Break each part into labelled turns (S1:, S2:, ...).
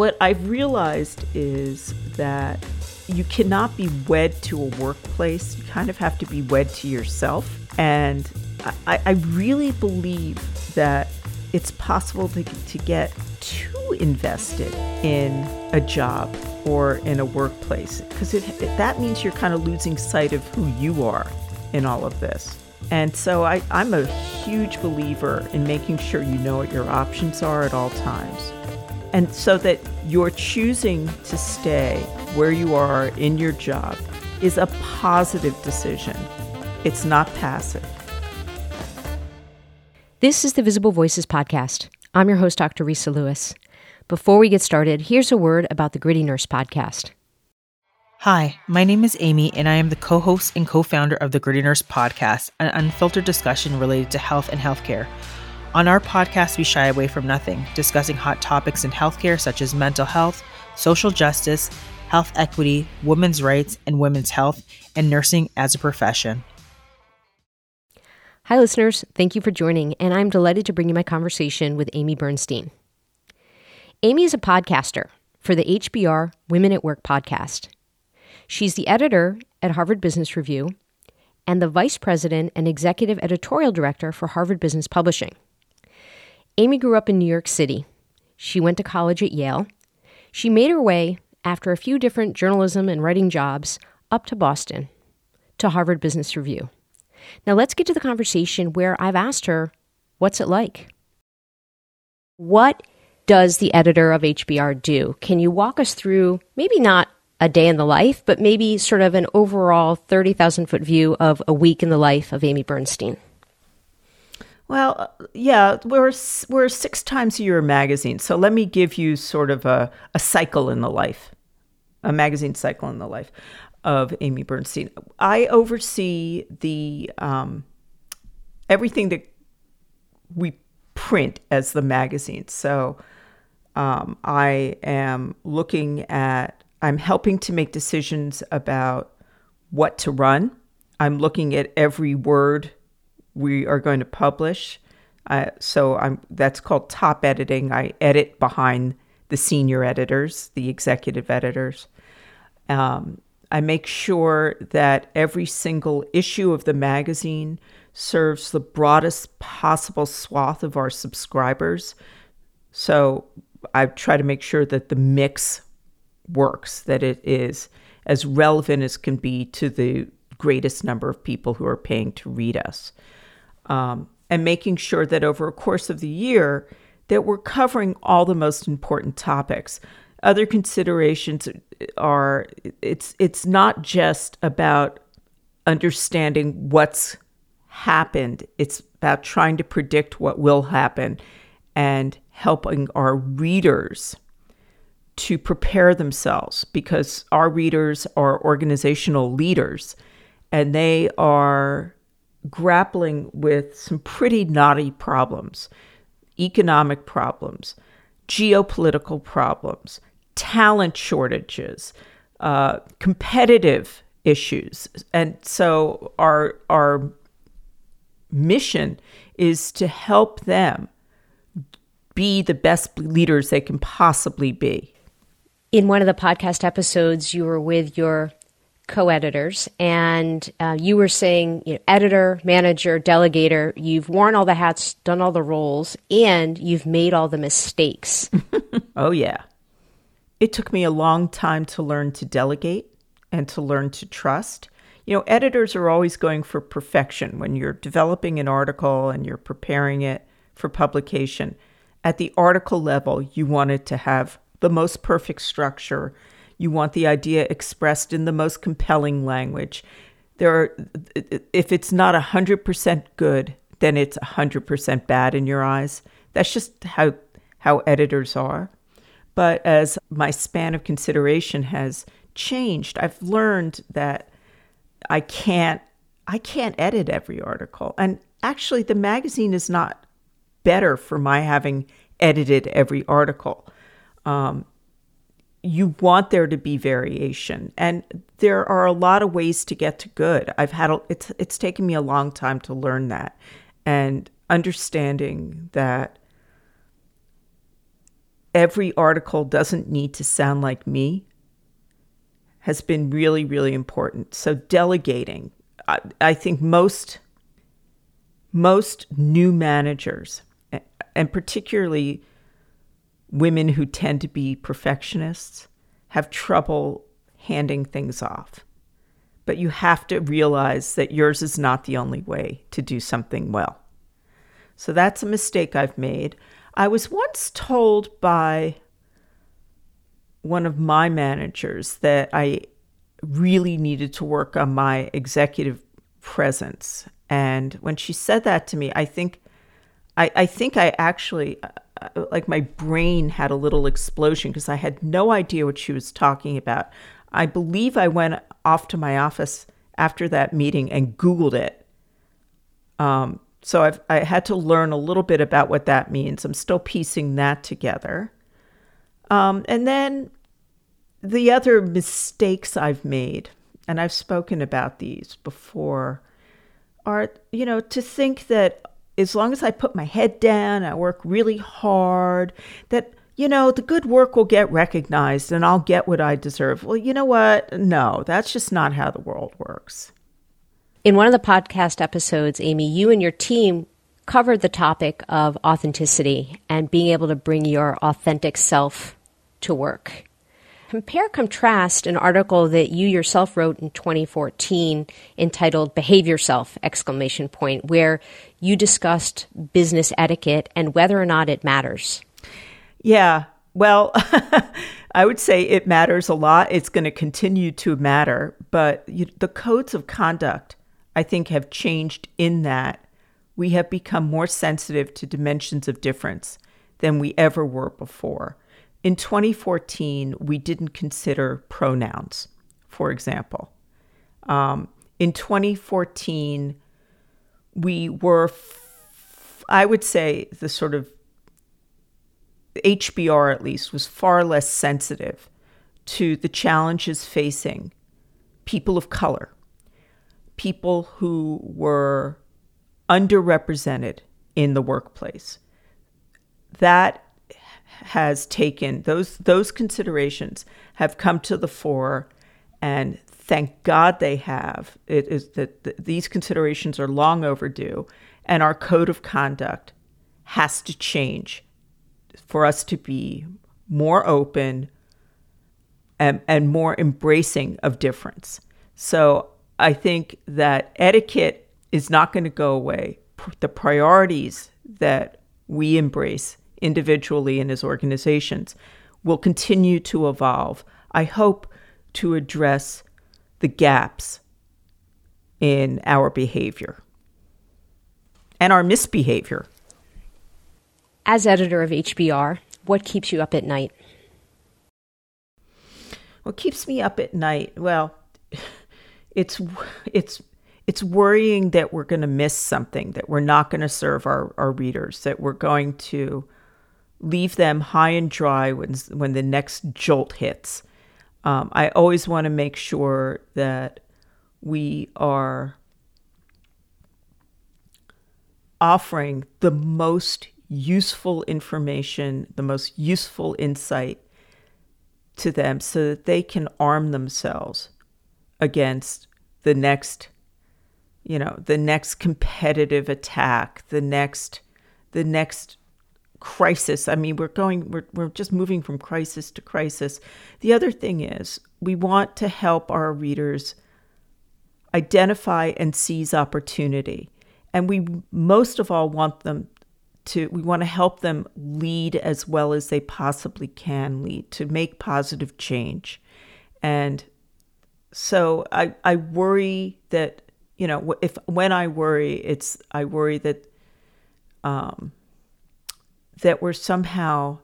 S1: what I've realized is that you cannot be wed to a workplace. You kind of have to be wed to yourself. And I, I really believe that it's possible to, to get too invested in a job or in a workplace because that means you're kind of losing sight of who you are in all of this. And so I, I'm a huge believer in making sure you know what your options are at all times. And so that you're choosing to stay where you are in your job is a positive decision. It's not passive.
S2: This is the Visible Voices podcast. I'm your host, Dr. Resa Lewis. Before we get started, here's a word about the Gritty Nurse podcast.
S3: Hi, my name is Amy, and I am the co host and co founder of the Gritty Nurse podcast, an unfiltered discussion related to health and healthcare. On our podcast, we shy away from nothing, discussing hot topics in healthcare such as mental health, social justice, health equity, women's rights, and women's health, and nursing as a profession.
S2: Hi, listeners. Thank you for joining, and I'm delighted to bring you my conversation with Amy Bernstein. Amy is a podcaster for the HBR Women at Work podcast. She's the editor at Harvard Business Review and the vice president and executive editorial director for Harvard Business Publishing. Amy grew up in New York City. She went to college at Yale. She made her way, after a few different journalism and writing jobs, up to Boston, to Harvard Business Review. Now let's get to the conversation where I've asked her, what's it like? What does the editor of HBR do? Can you walk us through maybe not a day in the life, but maybe sort of an overall 30,000 foot view of a week in the life of Amy Bernstein?
S1: Well, yeah, we're we're six times a year magazine, so let me give you sort of a, a cycle in the life, a magazine cycle in the life of Amy Bernstein. I oversee the um, everything that we print as the magazine. So um, I am looking at I'm helping to make decisions about what to run. I'm looking at every word we are going to publish. Uh, so I'm that's called top editing. I edit behind the senior editors, the executive editors. Um, I make sure that every single issue of the magazine serves the broadest possible swath of our subscribers. So I try to make sure that the mix works, that it is as relevant as can be to the greatest number of people who are paying to read us. Um, and making sure that over a course of the year that we're covering all the most important topics. Other considerations are it's it's not just about understanding what's happened. It's about trying to predict what will happen and helping our readers to prepare themselves because our readers are organizational leaders and they are grappling with some pretty knotty problems economic problems, geopolitical problems, talent shortages, uh, competitive issues. And so our, our mission is to help them be the best leaders they can possibly be
S2: in one of the podcast episodes, you were with your co-editors, and uh, you were saying, you know, editor, manager, delegator. You've worn all the hats, done all the roles, and you've made all the mistakes.
S1: oh yeah, it took me a long time to learn to delegate and to learn to trust. You know, editors are always going for perfection when you're developing an article and you're preparing it for publication. At the article level, you want it to have the most perfect structure. You want the idea expressed in the most compelling language. There are, if it's not 100% good, then it's 100% bad in your eyes. That's just how how editors are. But as my span of consideration has changed, I've learned that I can't I can't edit every article. And actually the magazine is not better for my having edited every article um, you want there to be variation and there are a lot of ways to get to good i've had a, it's it's taken me a long time to learn that and understanding that every article doesn't need to sound like me has been really, really important. So delegating, I, I think most most new managers, and particularly women who tend to be perfectionists, have trouble handing things off. But you have to realize that yours is not the only way to do something well. So that's a mistake I've made. I was once told by one of my managers that I really needed to work on my executive presence. And when she said that to me, I think I, I think I actually like my brain had a little explosion because I had no idea what she was talking about. I believe I went off to my office after that meeting and Googled it. Um, so I've I had to learn a little bit about what that means. I'm still piecing that together. Um, and then the other mistakes I've made, and I've spoken about these before, are you know to think that as long as I put my head down, I work really hard, that you know, the good work will get recognized and I'll get what I deserve. Well, you know what? No, that's just not how the world works.
S2: In one of the podcast episodes, Amy, you and your team covered the topic of authenticity and being able to bring your authentic self to work. Compare contrast an article that you yourself wrote in 2014 entitled Behave Yourself exclamation point where you discussed business etiquette and whether or not it matters.
S1: Yeah. Well, I would say it matters a lot. It's going to continue to matter, but you, the codes of conduct I think, have changed in that we have become more sensitive to dimensions of difference than we ever were before. In 2014, we didn't consider pronouns, for example. Um, in 2014, we were, f- I would say, the sort of HBR at least was far less sensitive to the challenges facing people of color people who were underrepresented in the workplace. That has taken those those considerations have come to the fore and thank God they have. It is that these considerations are long overdue and our code of conduct has to change for us to be more open and, and more embracing of difference. So I think that etiquette is not going to go away. The priorities that we embrace individually and as organizations will continue to evolve. I hope to address the gaps in our behavior and our misbehavior.
S2: As editor of HBR, what keeps you up at night?
S1: What keeps me up at night? Well, it's it's it's worrying that we're going to miss something, that we're not going to serve our, our readers, that we're going to leave them high and dry when when the next jolt hits. Um, I always want to make sure that we are offering the most useful information, the most useful insight to them so that they can arm themselves against the next you know the next competitive attack the next the next crisis. I mean we're going we're, we're just moving from crisis to crisis. The other thing is we want to help our readers identify and seize opportunity. And we most of all want them to we want to help them lead as well as they possibly can lead to make positive change. And so I, I worry that you know if when I worry it's I worry that um, that we're somehow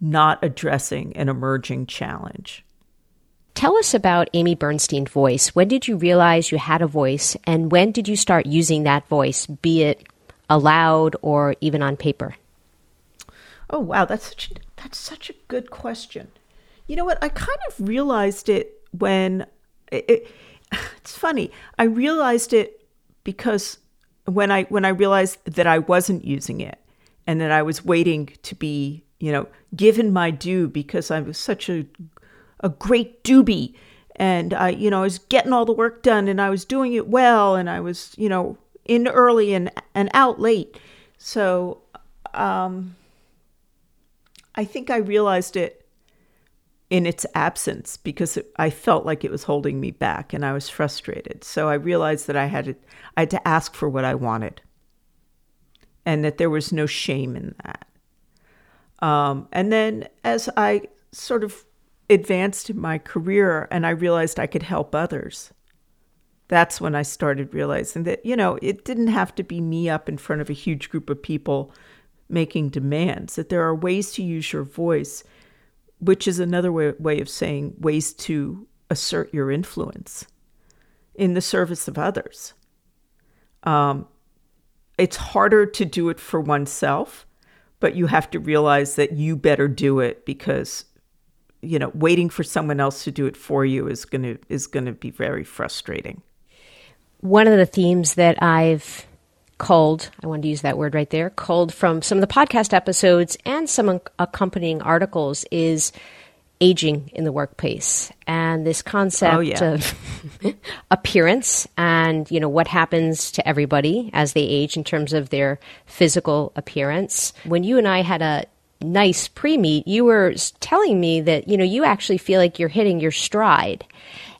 S1: not addressing an emerging challenge.
S2: Tell us about Amy Bernstein voice. When did you realize you had a voice and when did you start using that voice, be it aloud or even on paper?
S1: Oh wow, that's such a, that's such a good question. You know what? I kind of realized it when it, it, it's funny. I realized it because when I when I realized that I wasn't using it and that I was waiting to be you know, given my due because I was such a a great doobie and I, you know, I was getting all the work done and I was doing it well and I was, you know, in early and and out late. So um I think I realized it in its absence because it, I felt like it was holding me back and I was frustrated. So I realized that I had to, I had to ask for what I wanted and that there was no shame in that. Um, and then as I sort of advanced in my career and I realized I could help others, that's when I started realizing that, you know, it didn't have to be me up in front of a huge group of people making demands, that there are ways to use your voice, which is another way, way of saying ways to assert your influence in the service of others. Um, it's harder to do it for oneself but you have to realize that you better do it because you know waiting for someone else to do it for you is going to is going to be very frustrating.
S2: One of the themes that i've culled i wanted to use that word right there culled from some of the podcast episodes and some accompanying articles is aging in the workplace. And this concept oh, yeah. of appearance and you know what happens to everybody as they age in terms of their physical appearance. When you and i had a nice pre-meet you were telling me that you know you actually feel like you're hitting your stride.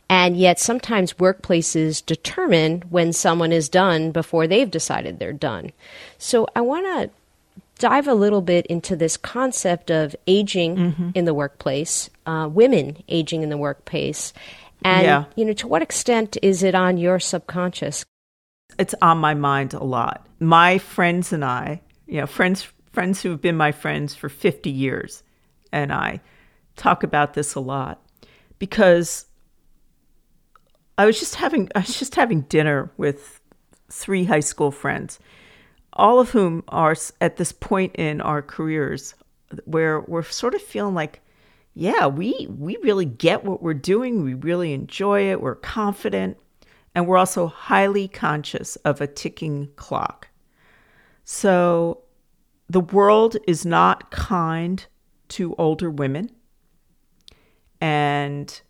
S2: And yet sometimes workplaces determine when someone is done before they've decided they're done. So i want to dive a little bit into this concept of aging mm-hmm. in the workplace, uh, women aging in the workplace, and yeah. you know to what extent is it on your subconscious?
S1: It's on my mind a lot. My friends and I, you know, friends friends who have been my friends for 50 years, and I talk about this a lot because I was just having I was just having dinner with three high school friends all of whom are at this point in our careers where we're sort of feeling like yeah we we really get what we're doing. We really enjoy it. We're confident. And we're also highly conscious of a ticking clock. So the world is not kind to older women. And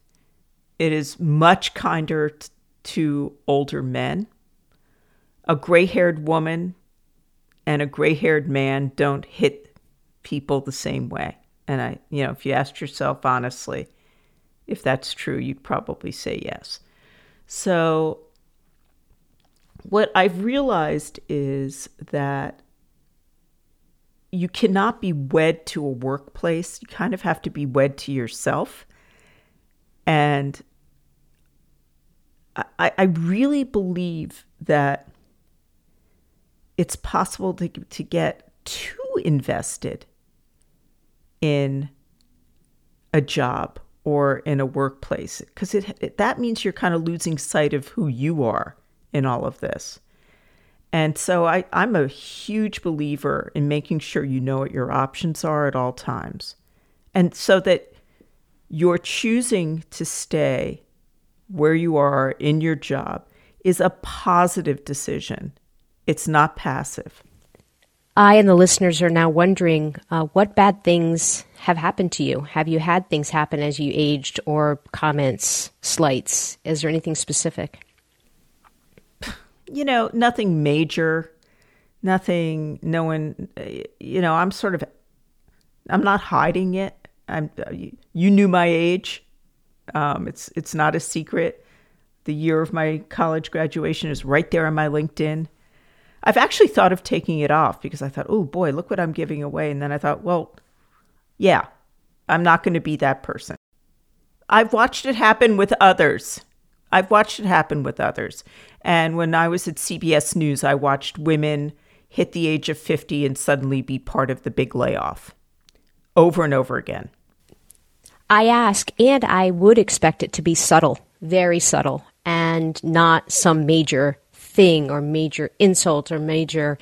S1: it is much kinder t- to older men. A gray-haired woman and a gray haired man don't hit people the same way. And I, you know, if you asked yourself honestly if that's true, you'd probably say yes. So, what I've realized is that you cannot be wed to a workplace. You kind of have to be wed to yourself. And I, I really believe that it's possible to, to get too invested in a job or in a workplace because it, it, that means you're kind of losing sight of who you are in all of this. And so I, I'm a huge believer in making sure you know what your options are at all times. And so that you're choosing to stay where you are in your job is a positive decision it's not passive.
S2: I and the listeners are now wondering uh, what bad things have happened to you. Have you had things happen as you aged, or comments, slights? Is there anything specific?
S1: You know, nothing major. Nothing. No one. You know, I'm sort of. I'm not hiding it. I'm. You knew my age. Um, it's it's not a secret. The year of my college graduation is right there on my LinkedIn. I've actually thought of taking it off because I thought, oh boy, look what I'm giving away. And then I thought, well, yeah, I'm not going to be that person. I've watched it happen with others. I've watched it happen with others. And when I was at CBS News, I watched women hit the age of 50 and suddenly be part of the big layoff over and over again.
S2: I ask, and I would expect it to be subtle, very subtle, and not some major thing or major insult or major.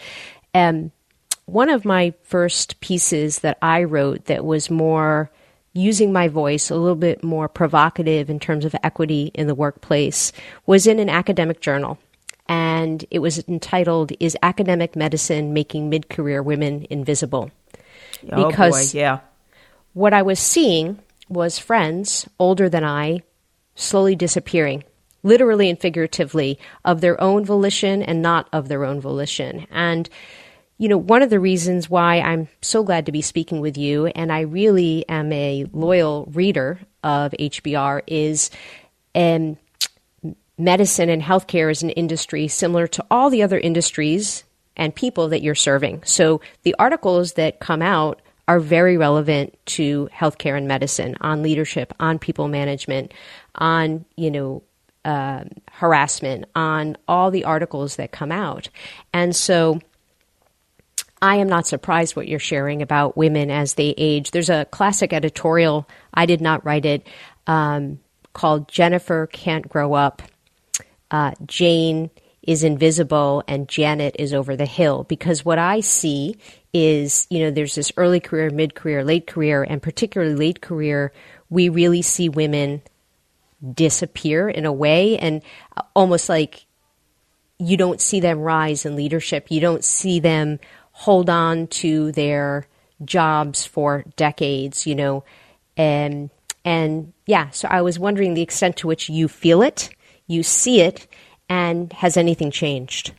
S2: Um, one of my first pieces that I wrote that was more using my voice a little bit more provocative in terms of equity in the workplace was in an academic journal. And it was entitled, Is Academic Medicine Making Mid Career Women Invisible? because
S1: oh boy, yeah.
S2: what I was seeing was friends older than I slowly disappearing, literally and figuratively, of their own volition and not of their own volition. And you know, one of the reasons why I'm so glad to be speaking with you, and I really am a loyal reader of HBR, is um, medicine and healthcare is an industry similar to all the other industries and people that you're serving. So the articles that come out are very relevant to healthcare and medicine on leadership, on people management, on, you know, uh, harassment, on all the articles that come out. And so I am not surprised what you're sharing about women as they age. There's a classic editorial, I did not write it, um, called Jennifer Can't Grow Up. Uh, Jane is invisible and Janet is over the hill. Because what I see is, you know, there's this early career, mid career, late career, and particularly late career, we really see women disappear in a way and uh, almost like you don't see them rise in leadership. You don't see them hold on to their jobs for decades, you know, and and yeah, so I was wondering the extent to which you feel it, you see it, and has anything changed?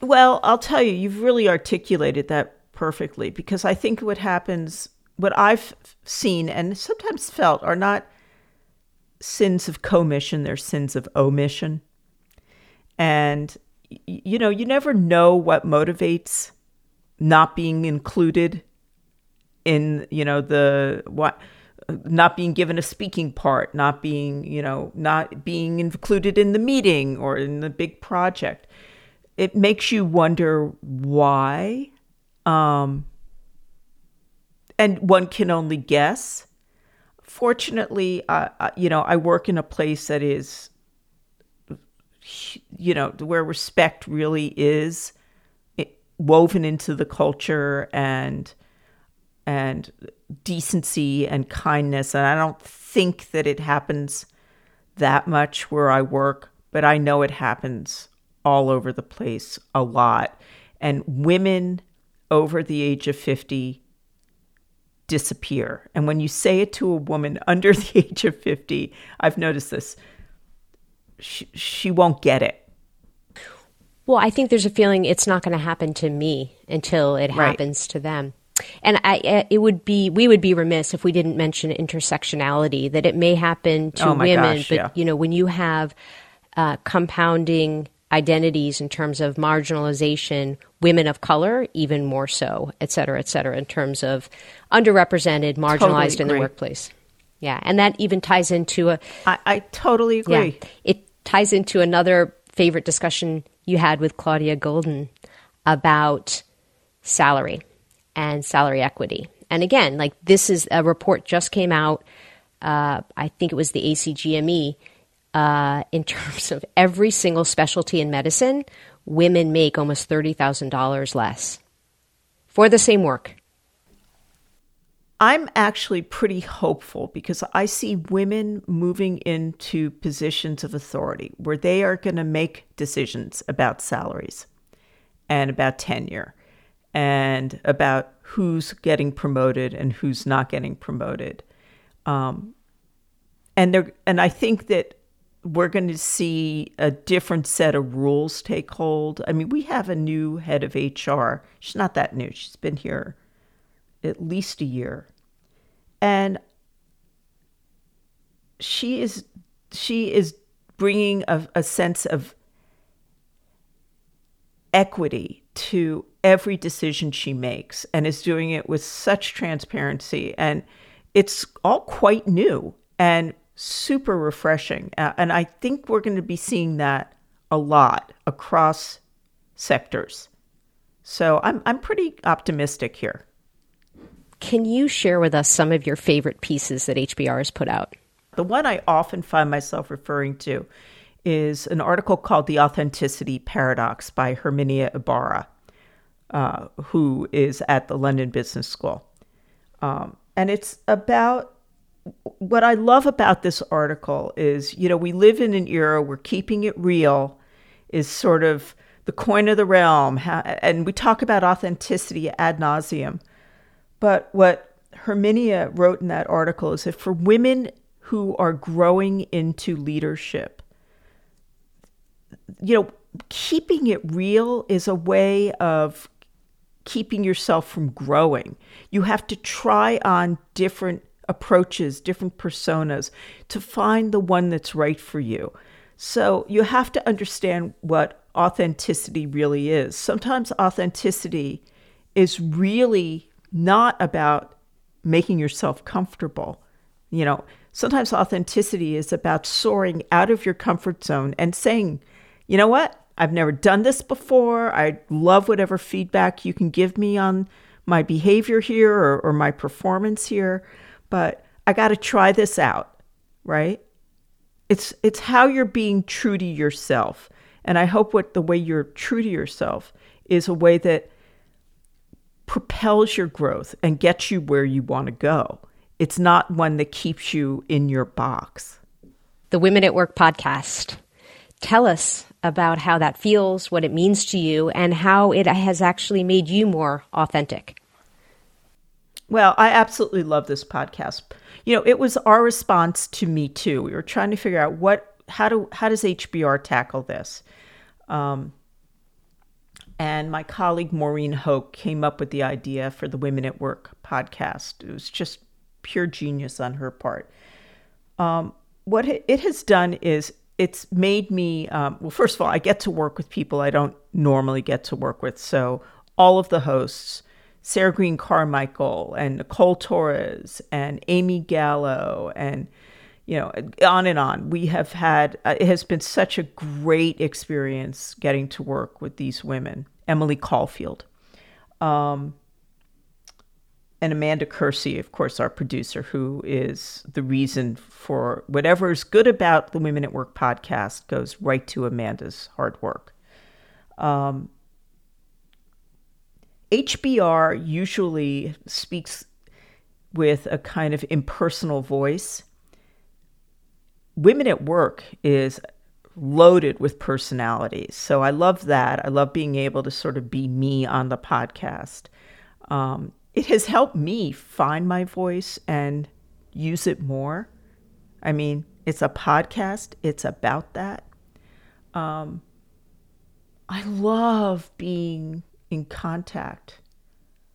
S1: Well, I'll tell you, you've really articulated that perfectly because I think what happens, what I've seen and sometimes felt are not sins of commission, they're sins of omission. And, you know, you never know what motivates not being included in you know the what not being given a speaking part not being you know not being included in the meeting or in the big project it makes you wonder why um and one can only guess fortunately uh, you know i work in a place that is you know where respect really is woven into the culture and and decency and kindness. And I don't think that it happens that much where I work but I know it happens all over the place a lot. And women over the age of 50 disappear and when you say it to a woman under the age of 50 I've noticed this she, she won't get it
S2: well, I think there's a feeling it's not going to happen to me until it
S1: Right.
S2: happens to them. And I, it would be, we would be remiss if we didn't mention intersectionality, that it may happen to
S1: Oh
S2: women,
S1: gosh,
S2: but
S1: yeah.
S2: you know, when you have uh, compounding identities in terms of marginalization, women of color, even more so, et cetera, et cetera, in terms of underrepresented, marginalized in the workplace. Yeah. And that even ties into a,
S1: I, I totally agree
S2: yeah. It ties into another favorite discussion you had with Claudia Goldin about salary and salary equity. And again, like this is a report just came out. Uh, I think it was the ACGME. Uh, in terms of every single specialty in medicine, women make almost thirty thousand dollars less for the same work.
S1: I'm actually pretty hopeful because I see women moving into positions of authority where they are going to make decisions about salaries and about tenure and about who's getting promoted and who's not getting promoted. Um, and and I think that we're going to see a different set of rules take hold. I mean, we have a new head of HR. She's not that new. She's been here at least a year and she is she is bringing a, a sense of equity to every decision she makes and is doing it with such transparency and it's all quite new and super refreshing Uh, and i think we're going to be seeing that a lot across sectors so i'm i'm pretty optimistic here
S2: Can you share with us some of your favorite pieces that HBR has put out?
S1: The one I often find myself referring to is an article called The Authenticity Paradox by Herminia Ibarra, uh, who is at the London Business School. Um, and it's about what I love about this article is, you know, we live in an era where keeping it real is sort of the coin of the realm. And we talk about authenticity ad nauseum. But what Herminia wrote in that article is that for women who are growing into leadership, you know, keeping it real is a way of keeping yourself from growing. You have to try on different approaches, different personas to find the one that's right for you. So you have to understand what authenticity really is. Sometimes authenticity is really not about making yourself comfortable. You know, sometimes authenticity is about soaring out of your comfort zone and saying, you know what? I've never done this before. I love whatever feedback you can give me on my behavior here or, or my performance here, but I got to try this out, right? It's it's how you're being true to yourself. And I hope what the way you're true to yourself is a way that propels your growth and gets you where you want to go. It's not one that keeps you in your box.
S2: The Women at Work podcast. Tell us about how that feels, what it means to you, and how it has actually made you more authentic.
S1: Well, I absolutely love this podcast. You know, it was our response to Me Too. We were trying to figure out what, how do, how does HBR tackle this? Um, and my colleague Maureen Hoch came up with the idea for the Women at Work podcast. It was just pure genius on her part. Um, what it has done is it's made me um, well first of all i get to work with people i don't normally get to work with so all of the hosts sarah green carmichael and nicole torres and amy gallo and you know on and on we have had uh, it has been such a great experience getting to work with these women emily caulfield um, and Amanda Kersey, of course, our producer, who is the reason for whatever is good about the Women at Work podcast goes right to Amanda's hard work. Um, HBR usually speaks with a kind of impersonal voice. Women at Work is loaded with personalities. So I love that. I love being able to sort of be me on the podcast. Um, it has helped me find my voice and use it more. I mean, it's a podcast, it's about that. Um, I love being in contact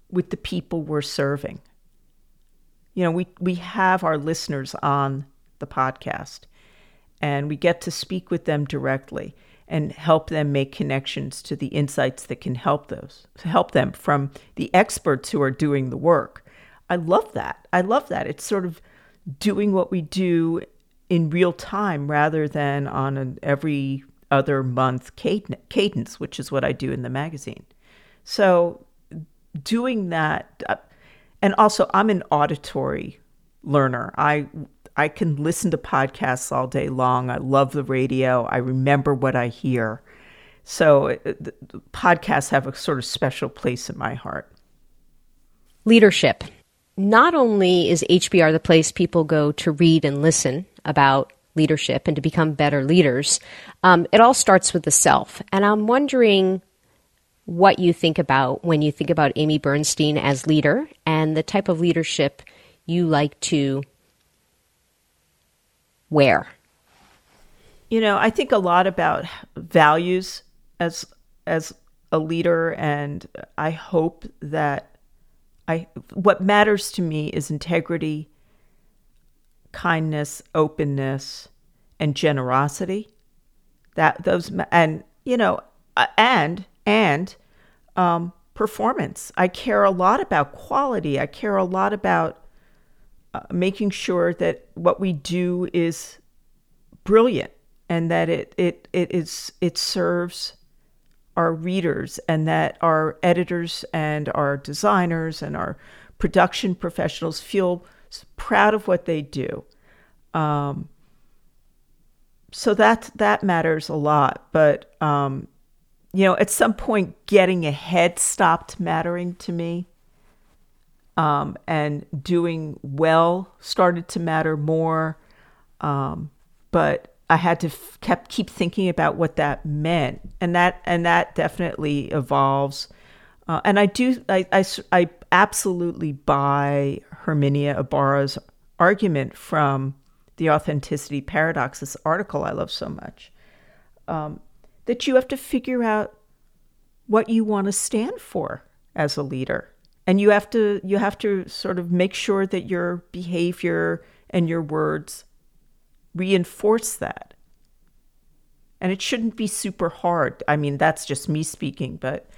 S1: with the people we're serving. You know, we, we have our listeners on the podcast and we get to speak with them directly and help them make connections to the insights that can help those help them from the experts who are doing the work. I love that. I love that. It's sort of doing what we do in real time rather than on an every other month cadence, which is what I do in the magazine. So doing that uh, and also I'm an auditory learner. I I can listen to podcasts all day long. I love the radio. I remember what I hear. So uh, podcasts have a sort of special place in my heart.
S2: Leadership. Not only is HBR the place people go to read and listen about leadership and to become better leaders, um, it all starts with the self. And I'm wondering what you think about when you think about Amy Bernstein as leader and the type of leadership you like to wear.
S1: You know, I think a lot about values as as a leader and I hope that I what matters to me is integrity, kindness, openness, and generosity. That those and you know uh, and and um, performance. I care a lot about quality. I care a lot about uh, making sure that what we do is brilliant and that it it it is it serves our readers and that our editors and our designers and our production professionals feel proud of what they do. Um, so that that matters a lot. But um, you know, at some point, getting ahead stopped mattering to me um, and doing well started to matter more. Um, but I had to f- kept keep thinking about what that meant, and that and that definitely evolves. Uh, and I do, I, I, I absolutely buy Herminia Ibarra's argument from the authenticity paradox, this article I love so much, um, that you have to figure out what you want to stand for as a leader. And you have to you have to sort of make sure that your behavior and your words reinforce that. And it shouldn't be super hard. I mean, that's just me speaking, but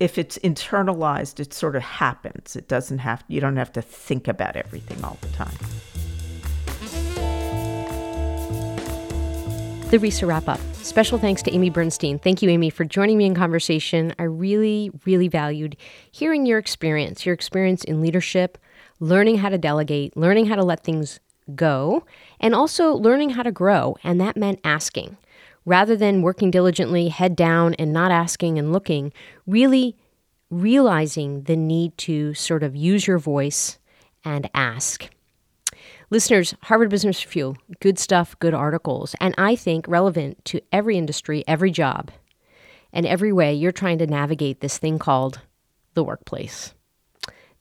S1: if it's internalized, it sort of happens. It doesn't have you don't have to think about everything all the time.
S2: The RESA wrap up. Special thanks to Amy Bernstein. Thank you, Amy, for joining me in conversation. I really, really valued hearing your experience, your experience in leadership, learning how to delegate, learning how to let things go, and also learning how to grow. And that meant asking. Rather than working diligently, head down, and not asking and looking, really realizing the need to sort of use your voice and ask. Listeners, Harvard Business Review, good stuff, good articles, and I think relevant to every industry, every job, and every way you're trying to navigate this thing called the workplace.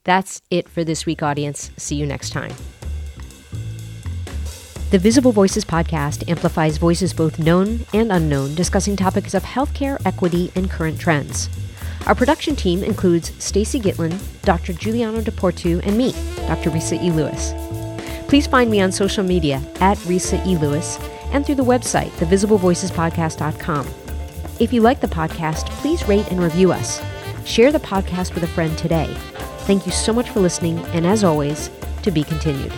S2: That's it for this week, audience. See you next time. The Visible Voices podcast amplifies voices both known and unknown, discussing topics of healthcare, equity, and current trends. Our production team includes Stacy Gitlin, Dr. Giuliano DePortu, and me, Dr. Resa E. Lewis. Please find me on social media at Resa E. Lewis and through the website, thevisiblevoicespodcast.com. If you like the podcast, please rate and review us. Share the podcast with a friend today. Thank you so much for listening, and as always, to be continued.